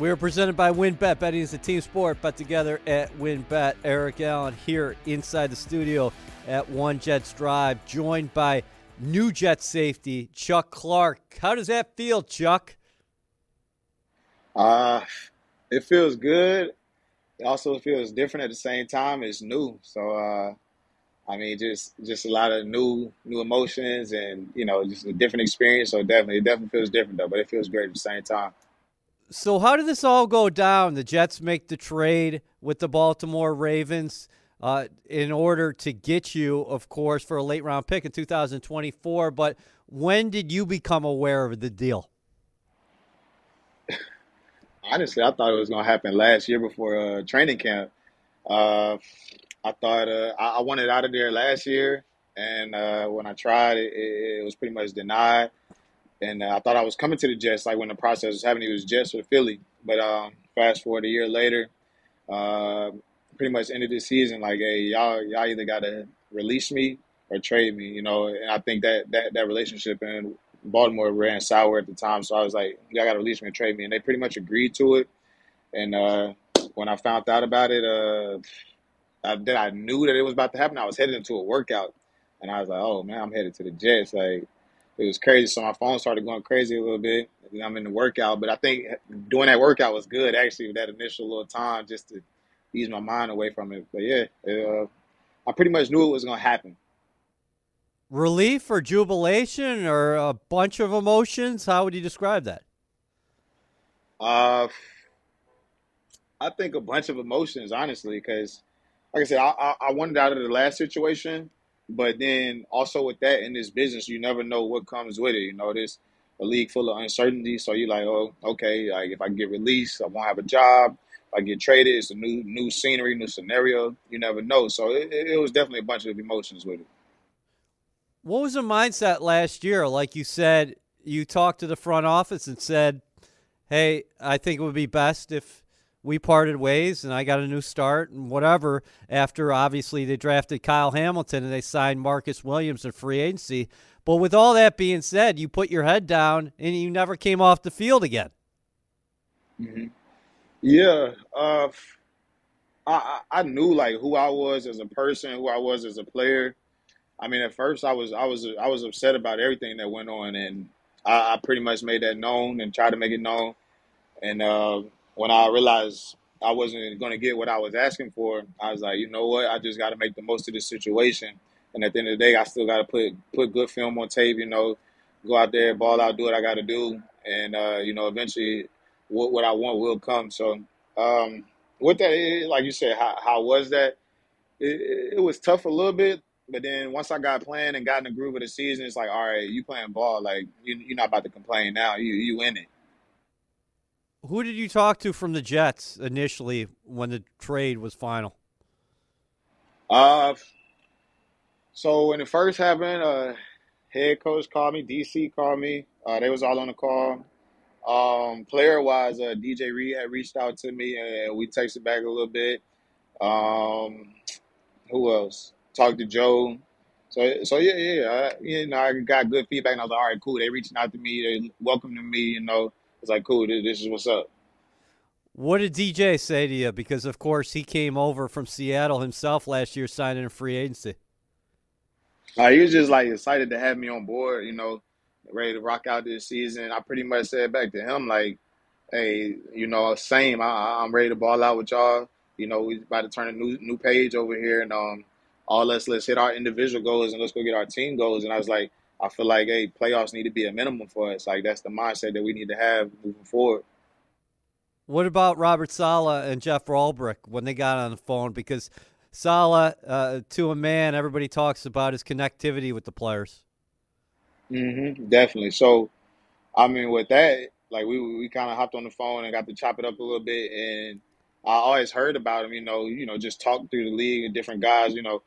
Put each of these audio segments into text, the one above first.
We are presented by WynnBET. Betting is a team sport, but together at WynnBET. Eric Allen here inside the studio at One Jets Drive, joined by new Jet safety Chuck Clark. How does that feel, Chuck? Uh, it feels good. It also feels different at the same time. It's new, so uh, I mean, just just a lot of new new emotions and you know just a different experience. So definitely, it definitely feels different though, but it feels great at the same time. So how did this all go down? The Jets make the trade with the Baltimore Ravens uh, in order to get you, of course, for a late round pick in 2024. But when did you become aware of the deal? Honestly, I thought it was going to happen last year before uh, training camp. Uh, I thought uh, I, I wanted out of there last year, and uh, when I tried, it, it, was pretty much denied. And uh, I thought I was coming to the Jets, like when the process was happening, it was Jets or Philly. But um, fast forward a year later, uh, pretty much ended the season like, hey, y'all, y'all either got to release me or trade me, you know. And I think that that that relationship in Baltimore ran sour at the time, so I was like, y'all got to release me and trade me, and they pretty much agreed to it. And uh, when I found out about it, uh, I, that I knew that it was about to happen. I was headed into a workout, and I was like, oh man, I'm headed to the Jets. Like it was crazy. So my phone started going crazy a little bit. I'm in the workout, but I think doing that workout was good actually. With That initial little time just to ease my mind away from it. But yeah, it, uh, I pretty much knew it was going to happen. Relief or jubilation or a bunch of emotions? How would you describe that? Uh, I think a bunch of emotions, honestly, because like I said, I, I, I wanted out of the last situation, but then also with that in this business, you never know what comes with it. You know, this a league full of uncertainty, so you're like, oh, okay, like if I get released, I won't have a job. If I get traded, it's a new new scenery, new scenario. You never know. So it, it was definitely a bunch of emotions with it. What was the mindset last year? Like you said, you talked to the front office and said, "Hey, I think it would be best if we parted ways and I got a new start and whatever." After obviously they drafted Kyle Hamilton and they signed Marcus Williams in free agency. But with all that being said, you put your head down and you never came off the field again. Mm-hmm. Yeah, uh, I I knew like who I was as a person, who I was as a player. I mean, at first I was I was I was upset about everything that went on, and I, I pretty much made that known and tried to make it known. And uh, when I realized I wasn't going to get what I was asking for, I was like, you know what? I just got to make the most of this situation. And at the end of the day, I still got to put put good film on tape. You know, go out there, ball out, do what I got to do, and uh, you know, eventually what, what I want will come. So um, with that, like you said, how, how was that? It, it was tough a little bit, but then once I got playing and got in the groove of the season, it's like, all right, you playing ball, like you, you're not about to complain now. You you in it. Who did you talk to from the Jets initially when the trade was final? Uh, so when it first happened, uh, head coach called me, DC called me. Uh, they was all on the call. Um, player wise, uh, DJ Reed had reached out to me and we texted back a little bit. Um, who else? Talked to Joe. So, so yeah, yeah, I, you know, I got good feedback, and I was like, all right, cool. They reaching out to me, they welcoming me, you know. It's like, cool. This, this is what's up. What did DJ say to you? Because of course he came over from Seattle himself last year, signing a free agency. Uh, he was just like excited to have me on board. You know, ready to rock out this season. I pretty much said back to him like, "Hey, you know, same. I, I'm ready to ball out with y'all. You know, we about to turn a new new page over here, and um, all let's let's hit our individual goals and let's go get our team goals." And I was like, I feel like, hey, playoffs need to be a minimum for us. Like that's the mindset that we need to have moving forward. What about Robert Saleh and Jeff Ulbrich when they got on the phone? Because Saleh, uh, to a man, everybody talks about his connectivity with the players. Mm-hmm, definitely. So, I mean, with that, like we we kind of hopped on the phone and got to chop it up a little bit, and I always heard about him. You know, you know, just talk through the league and different guys. You know,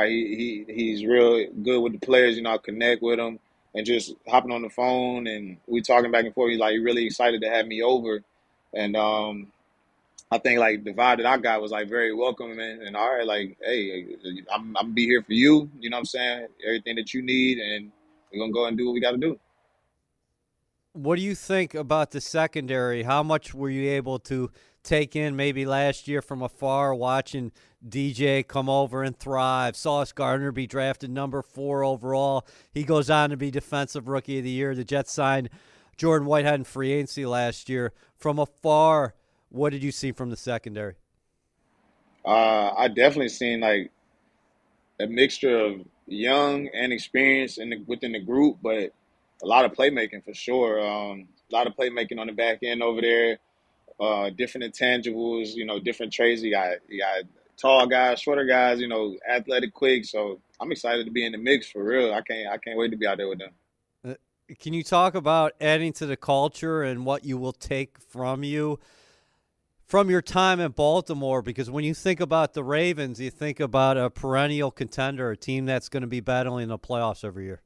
he, he he's real good with the players. You know, I connect with him and just hopping on the phone and we talking back and forth. He's like really excited to have me over, and um, I think like the vibe that I got was like very welcoming and all right, like hey, I'm I'm be here for you. You know what I'm saying? Everything that you need, and we're gonna go and do what we got to do. What do you think about the secondary? How much were you able to take in maybe last year from afar, watching DJ come over and thrive? Sauce Gardner be drafted number four overall. He goes on to be Defensive Rookie of the Year. The Jets signed Jordan Whitehead in free agency last year. From afar, what did you see from the secondary? Uh, I definitely seen like a mixture of young and experienced in the, within the group, but a lot of playmaking for sure. Um, a lot of playmaking on the back end over there. Uh, different intangibles, you know, different traits. You got you got tall guys, shorter guys, you know, athletic, quick. So I'm excited to be in the mix for real. I can't I can't wait to be out there with them. Uh, can you talk about adding to the culture and what you will take from you? from your time in Baltimore because when you think about the Ravens, you think about a perennial contender, a team that's going to be battling the playoffs every year.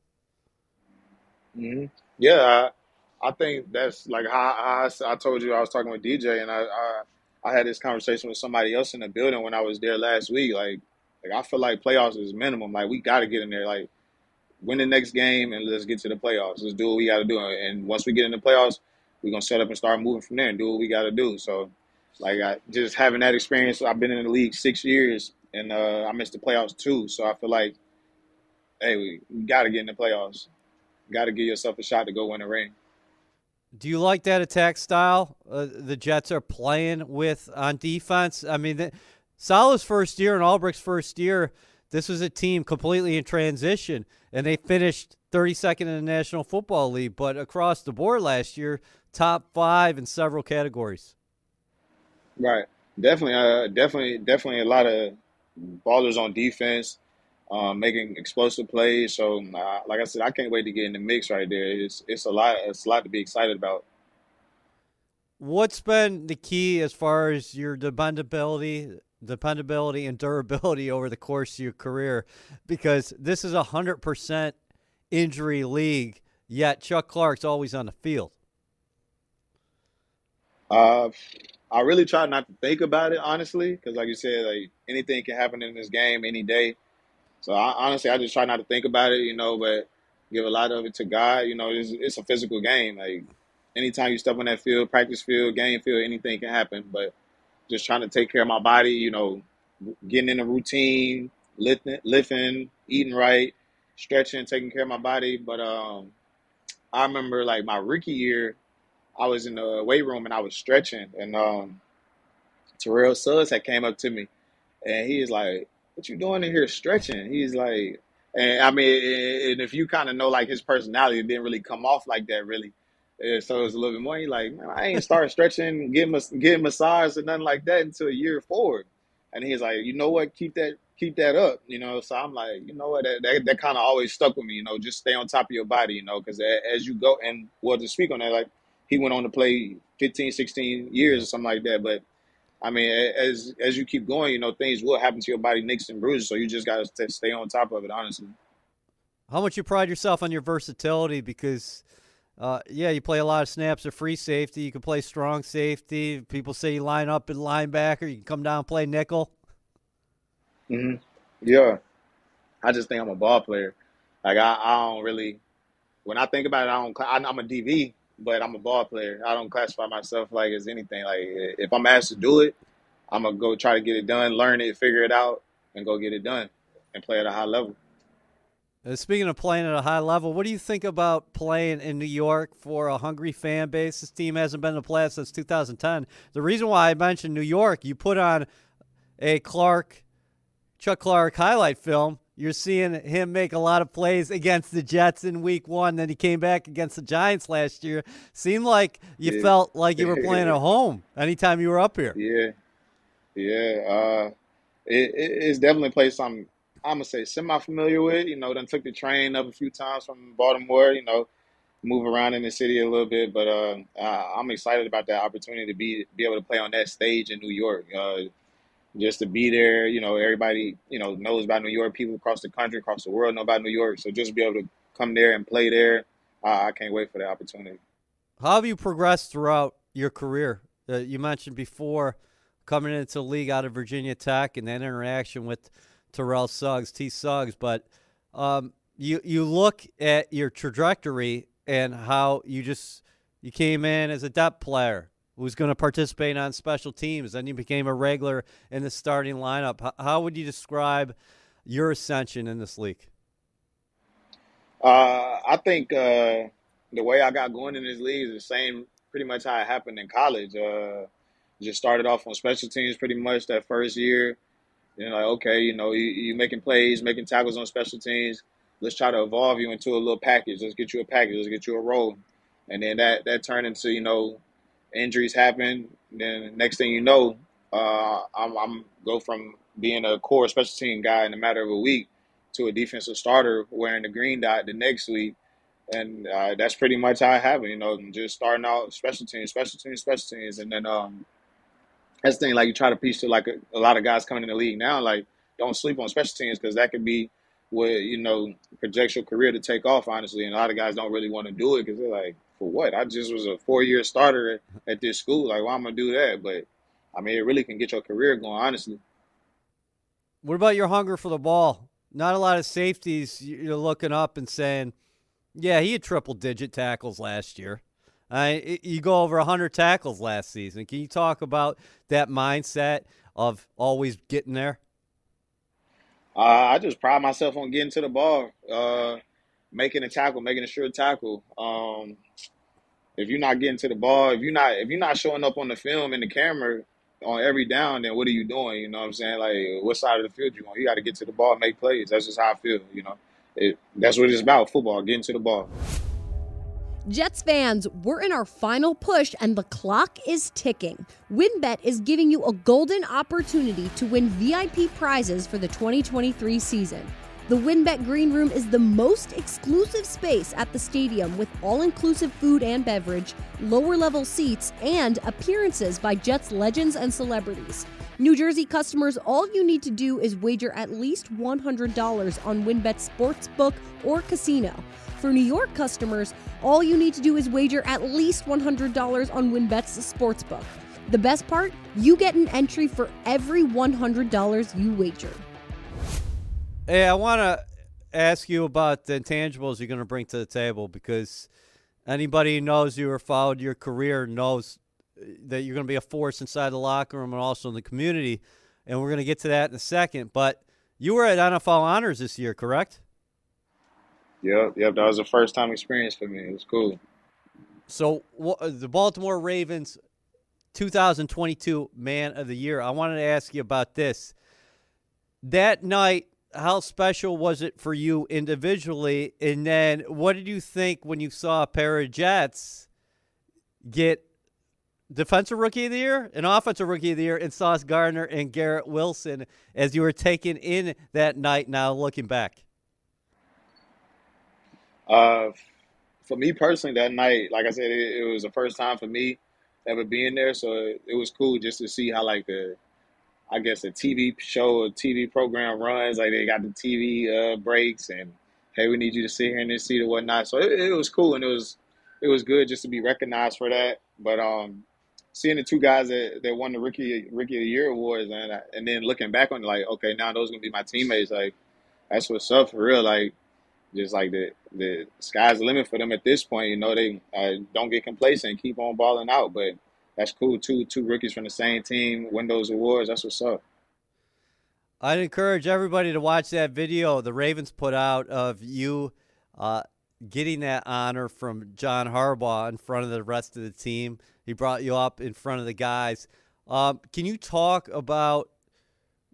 Mm-hmm. Yeah, I, I, think that's like how I, I, told you I was talking with DJ and I, I, I had this conversation with somebody else in the building when I was there last week. Like, like I feel like playoffs is minimum. Like we got to get in there. Like win the next game and let's get to the playoffs. Let's do what we got to do. And once we get in the playoffs, we're gonna set up and start moving from there and do what we got to do. So like I just having that experience. I've been in the league six years, and uh, I missed the playoffs too. So I feel like, hey, we, we got to get in the playoffs. Got to give yourself a shot to go win a ring. Do you like that attack style uh, the Jets are playing with on defense? I mean, the, Saleh's first year and Ulbrich's first year, this was a team completely in transition, and they finished 32nd in the National Football League. But across the board last year, top five in several categories. Right. Definitely. Uh, definitely. Definitely a lot of ballers on defense, um, making explosive plays. So, uh, like I said, I can't wait to get in the mix right there. It's it's a lot. It's a lot to be excited about. What's been the key as far as your dependability, dependability, and durability over the course of your career? Because this is a hundred percent injury league, yet Chuck Clark's always on the field. Uh, I really try not to think about it honestly, because like you said, like anything can happen in this game any day. So I, honestly, I just try not to think about it, you know, but give a lot of it to God. You know, it's, it's a physical game. Like anytime you step on that field, practice field, game field, anything can happen. But just trying to take care of my body, you know, getting in a routine, lifting, lifting, eating right, stretching, taking care of my body. But um, I remember like my rookie year, I was in the weight room and I was stretching, and um, Terrell Suggs had came up to me, and he's like, "What you doing in here stretching?" He's like, and I mean, and if you kind of know like his personality, it didn't really come off like that, really. And so was a little bit more. He's like, man, I ain't start stretching, getting getting massage or nothing like that until a year forward. And he's like, you know what? Keep that keep that up, you know. So I'm like, you know what? That that, that kind of always stuck with me, you know. Just stay on top of your body, you know, because as you go and well to speak on that, like he went on to play 15, 16 years or something like that. But I mean, as as you keep going, you know, things will happen to your body, nicks and bruises. So you just got to stay on top of it, honestly. How much you pride yourself on your versatility? Because, uh, yeah, you play a lot of snaps of free safety. You can play strong safety. People say you line up in linebacker. You can come down and play nickel. Mm-hmm. Yeah, I just think I'm a ball player. Like I, I don't really. When I think about it, I don't. I, I'm a DB, but I'm a ball player. I don't classify myself like as anything. Like if I'm asked to do it, I'm gonna go try to get it done, learn it, figure it out, and go get it done and play at a high level. Uh, speaking of playing at a high level, what do you think about playing in New York for a hungry fan base? This team hasn't been to the playoffs since 2010. The reason why I mentioned New York, you put on a Clark, Chuck Clark highlight film you're seeing him make a lot of plays against the Jets in week one. Then he came back against the Giants last year. Seemed like you yeah. felt like you were playing at home anytime you were up here. Yeah. Yeah. Uh, it, it's definitely a place I'm I'm gonna say semi familiar with. You know, then took the train up a few times from Baltimore. You know, move around in the city a little bit, but uh, I'm excited about that opportunity to be be able to play on that stage in New York. Uh, just to be there, you know, everybody you know knows about New York. People across the country, across the world know about New York. So just be able to come there and play there, I can't wait for the opportunity. How have you progressed throughout your career? Uh, you mentioned before coming into the league out of Virginia Tech and that interaction with Terrell Suggs, T. Suggs, but um, you you look at your trajectory and how you just you came in as a depth player was going to participate on special teams, then you became a regular in the starting lineup. How, would you describe your ascension in this league? Uh, I think uh, the way I got going in this league is the same, pretty much how it happened in college. Uh, just started off on special teams pretty much that first year. You know, like okay, you know, you you making plays, making tackles on special teams. Let's try to evolve you into a little package. Let's get you a package. Let's get you a role. And then that that turned into you know, injuries happen. Then next thing you know, uh, I'm, I'm go from being a core special team guy in a matter of a week to a defensive starter wearing the green dot the next week. And uh, that's pretty much how I have it you know, just starting out special teams, special teams, special teams. And then um, that's the thing, like you try to piece to like a, a lot of guys coming in the league now, like don't sleep on special teams because that could be what, you know, projects your career to take off, honestly. And a lot of guys don't really want to do it because they're like, for what? I just was a four year starter at, this school. Like, why am I going to do that? But I mean, it really can get your career going, honestly. What about your hunger for the ball? not a lot of safeties you're looking up and saying, yeah, he had triple digit tackles last year. Uh, you go over 100 tackles last season. Can you talk about that mindset of always getting there? Uh, I just pride myself on getting to the ball, uh, making a tackle, making a sure tackle. Um, if you're not getting to the ball, if you're not if you're not showing up on the film and the camera, on every down, then what are you doing? You know what I'm saying? Like, what side of the field you on? You got to get to the ball, make plays. That's just how I feel. You know, it, that's what it's about. Football, getting to the ball. Jets fans, we're in our final push and the clock is ticking. WynnBET is giving you a golden opportunity to win VIP prizes for the 2023 season. The WynnBET Green Room is the most exclusive space at the stadium with all inclusive food and beverage, lower level seats, and appearances by Jets legends and celebrities. New Jersey customers, all you need to do is wager at least $100 on WynnBET Sportsbook or Casino. For New York customers, all you need to do is wager at least $100 on WynnBET's Sportsbook. The best part? You get an entry for every $100 you wager. Hey, I want to ask you about the intangibles you're going to bring to the table because anybody who knows you or followed your career knows uh, that you're going to be a force inside the locker room and also in the community. And we're going to get to that in a second. But you were at NFL Honors this year, correct? Yep, yep. That was a first time experience for me. It was cool. So, the Baltimore Ravens 2022 Man of the Year. I wanted to ask you about this. That night, how special was it for you individually? And then what did you think when you saw a pair of Jets get defensive rookie of the year, an offensive rookie of the year, and Sauce Gardner and Garrett Wilson as you were taken in that night now looking back? Uh, for me personally, that night, like I said, it, it was the first time for me ever being there, so it, it was cool just to see how like the I guess a TV show a TV program runs. Like they got the TV uh, breaks and hey, we need you to sit here in this seat or whatnot. So it, it, was cool and it was it was good just to be recognized for that. But um, seeing the two guys that, that won the rookie rookie of the year awards and and then looking back on it, like okay, now those gonna be my teammates. Like that's what's up for real. Like just like the the sky's the limit for them at this point. You know they uh, don't get complacent, keep on balling out, but that's cool. Two two rookies from the same team win those awards. That's what's up. I'd encourage everybody to watch that video the Ravens put out of you uh, getting that honor from John Harbaugh in front of the rest of the team. He brought you up in front of the guys. Um, can you talk about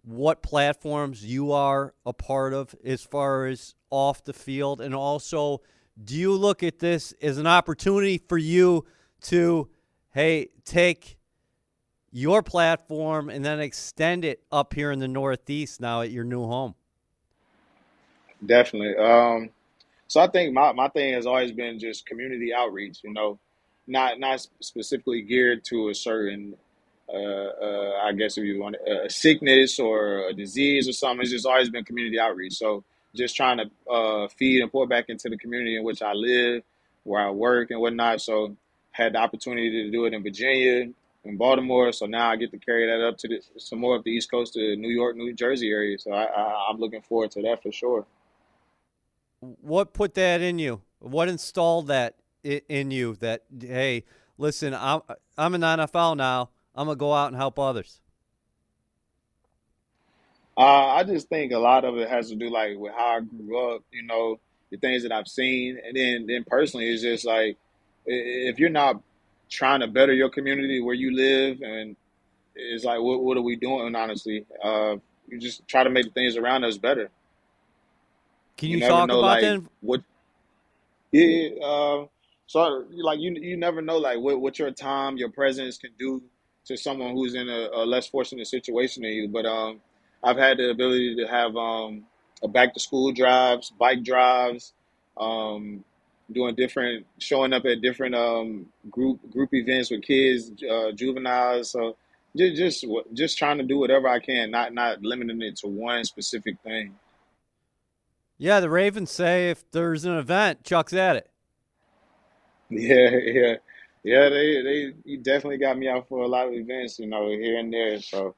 what platforms you are a part of as far as off the field? And also, do you look at this as an opportunity for you to hey, take your platform and then extend it up here in the Northeast now at your new home? Definitely. Um, so I think my, my thing has always been just community outreach. You know, not not specifically geared to a certain, uh, uh, I guess if you want a sickness or a disease or something. It's just always been community outreach. So just trying to uh, feed and pour back into the community in which I live, where I work and whatnot. So had the opportunity to do it in Virginia, in Baltimore. So now I get to carry that up to the, some more of the East Coast to New York, New Jersey area. So I, I, I'm looking forward to that for sure. What put that in you? What installed that in you? That hey, listen, I'm I'm an NFL now. I'm gonna go out and help others. Uh, I just think a lot of it has to do like with how I grew up. You know, the things that I've seen, and then then personally, it's just like if you're not trying to better your community where you live, and it's like, what, what are we doing? Honestly, uh, you just try to make the things around us better. Can you, you talk know, about like, What? Yeah. Uh, so, like, you you never know, like, what what your time, your presence can do to someone who's in a, a less fortunate situation than you. But um, I've had the ability to have um, a back to school drives, bike drives, um, doing different, showing up at different um, group group events with kids, uh, juveniles. So just just just trying to do whatever I can, not not limiting it to one specific thing. Yeah, the Ravens say if there's an event, Chuck's at it. Yeah, yeah, yeah. They they definitely got me out for a lot of events, you know, here and there. So,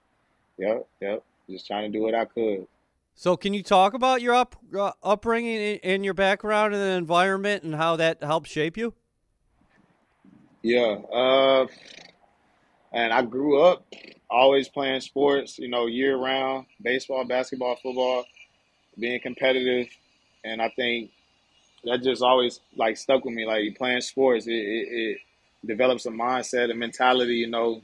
yep, yep. Just trying to do what I could. So, can you talk about your up, uh, upbringing and your background and the environment and how that helped shape you? Yeah, uh, and I grew up always playing sports, you know, year round, baseball, basketball, football, being competitive, and I think that just always like stuck with me. Like playing sports, it, it, it develops a mindset, a mentality, you know,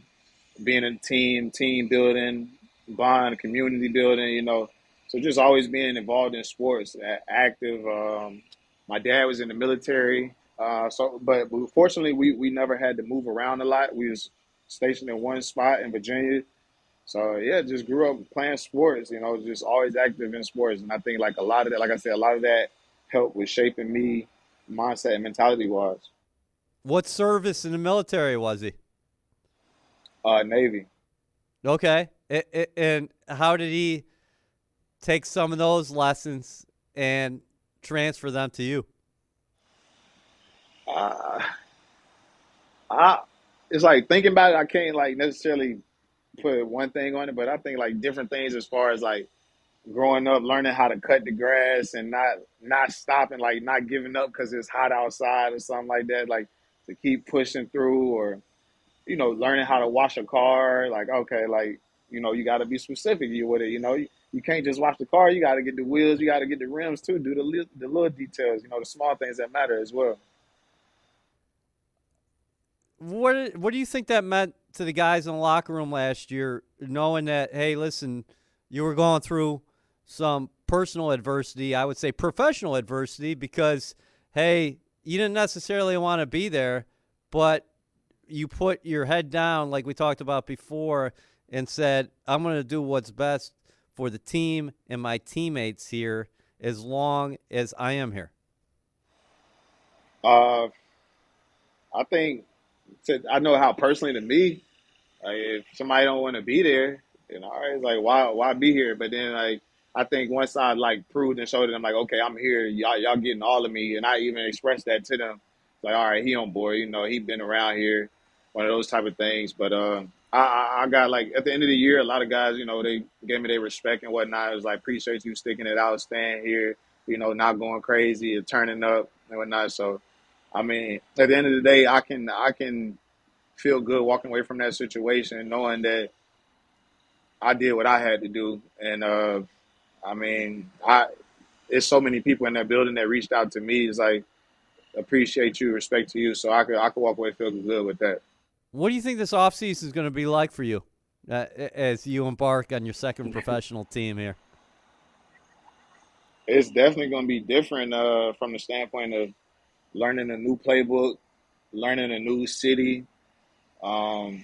being a team, team building, bond, community building, you know so just always being involved in sports, active. Um, my dad was in the military, uh, so but fortunately we, we never had to move around a lot. We was stationed in one spot in Virginia. So yeah, just grew up playing sports. You know, just always active in sports, and I think like a lot of that, like I said, a lot of that helped with shaping me mindset and mentality wise. What service in the military was he? Uh, Navy. Okay, it, and how did he? Take some of those lessons and transfer them to you? Uh, I it's like thinking about it. I can't like necessarily put one thing on it, but I think like different things as far as like growing up, learning how to cut the grass and not not stopping, like not giving up because it's hot outside or something like that. Like to keep pushing through, or you know, learning how to wash a car. Like okay, like you know, you got to be specific you with it. You know, you, you can't just wash the car. You got to get the wheels. You got to get the rims too. Do the the little details. You know, the small things that matter as well. What What do you think that meant to the guys in the locker room last year, knowing that hey, listen, you were going through some personal adversity. I would say professional adversity because hey, you didn't necessarily want to be there, but you put your head down like we talked about before and said, I'm going to do what's best for the team and my teammates here as long as I am here? Uh, I think to, I know how personally to me, like if somebody don't want to be there, you know, it's like why why be here? But then like I think once I like proved and showed them like okay I'm here, y'all y'all getting all of me, and I even expressed that to them, like all right he on board, you know he been around here, one of those type of things. But uh, I, I got like at the end of the year, a lot of guys, you know, they gave me their respect and whatnot. It was like appreciate you sticking it out, staying here, you know, not going crazy or turning up and whatnot. So, I mean, at the end of the day, I can I can feel good walking away from that situation, knowing that I did what I had to do. And uh, I mean, I it's so many people in that building that reached out to me. It's like appreciate you, respect to you. So I could I could walk away feeling good with that. What do you think this offseason is going to be like for you uh, as you embark on your second professional team here? It's definitely going to be different uh, from the standpoint of learning a new playbook, learning a new city, um,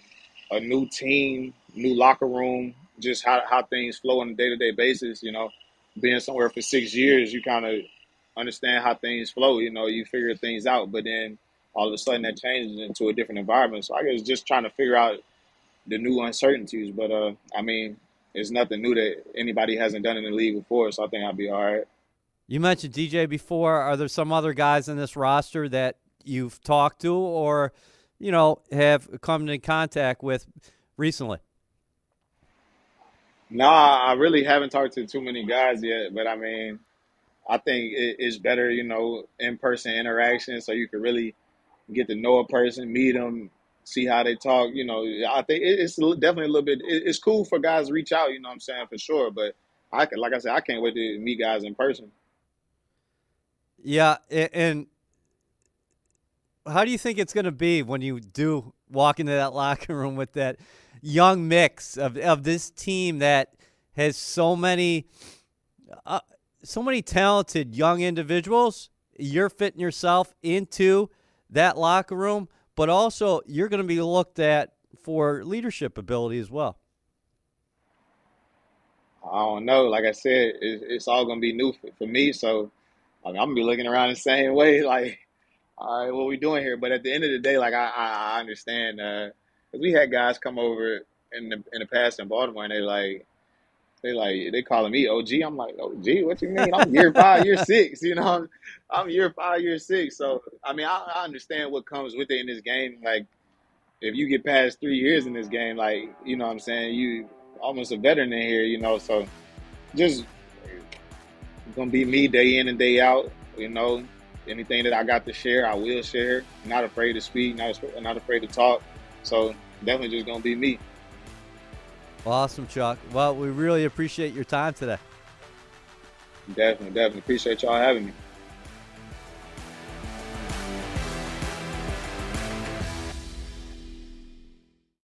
a new team, new locker room, just how, how things flow on a day to day basis. You know, being somewhere for six years, you kind of understand how things flow. You know, you figure things out, but then all of a sudden that changes into a different environment. So I guess just trying to figure out the new uncertainties. But uh, I mean, it's nothing new that anybody hasn't done in the league before. So I think I'll be all right. You mentioned DJ before. Are there some other guys in this roster that you've talked to or, you know, have come in contact with recently? No, I really haven't talked to too many guys yet, but I mean, I think it's better, you know, in person interaction so you can really get to know a person, meet them, see how they talk. You know, I think it's definitely a little bit. It's cool for guys to reach out. You know, what I'm saying for sure. But I can, like I said, I can't wait to meet guys in person. Yeah, and how do you think it's going to be when you do walk into that locker room with that young mix of of this team that has so many uh, so many talented young individuals? You're fitting yourself into that locker room, but also you're going to be looked at for leadership ability as well. I don't know. Like I said, it's, it's all going to be new for, for me. So I am going to be looking around the same way, like, all right, what we doing here? But at the end of the day, like I, I, I understand, uh, we had guys come over in the in the past in Baltimore, and they like, they like they calling me OG. I'm like OG. What you mean? I'm year five, year six. You know, I'm year five, year six. So I mean, I, I understand what comes with it in this game. Like, if you get past three years in this game, like you know, what I'm saying you almost a veteran in here. You know, so just gonna be me day in and day out. You know, anything that I got to share, I will share. Not afraid to speak, not not afraid to talk. So definitely just gonna be me. Awesome, Chuck. Well, we really appreciate your time today. Definitely, definitely. Appreciate y'all having me.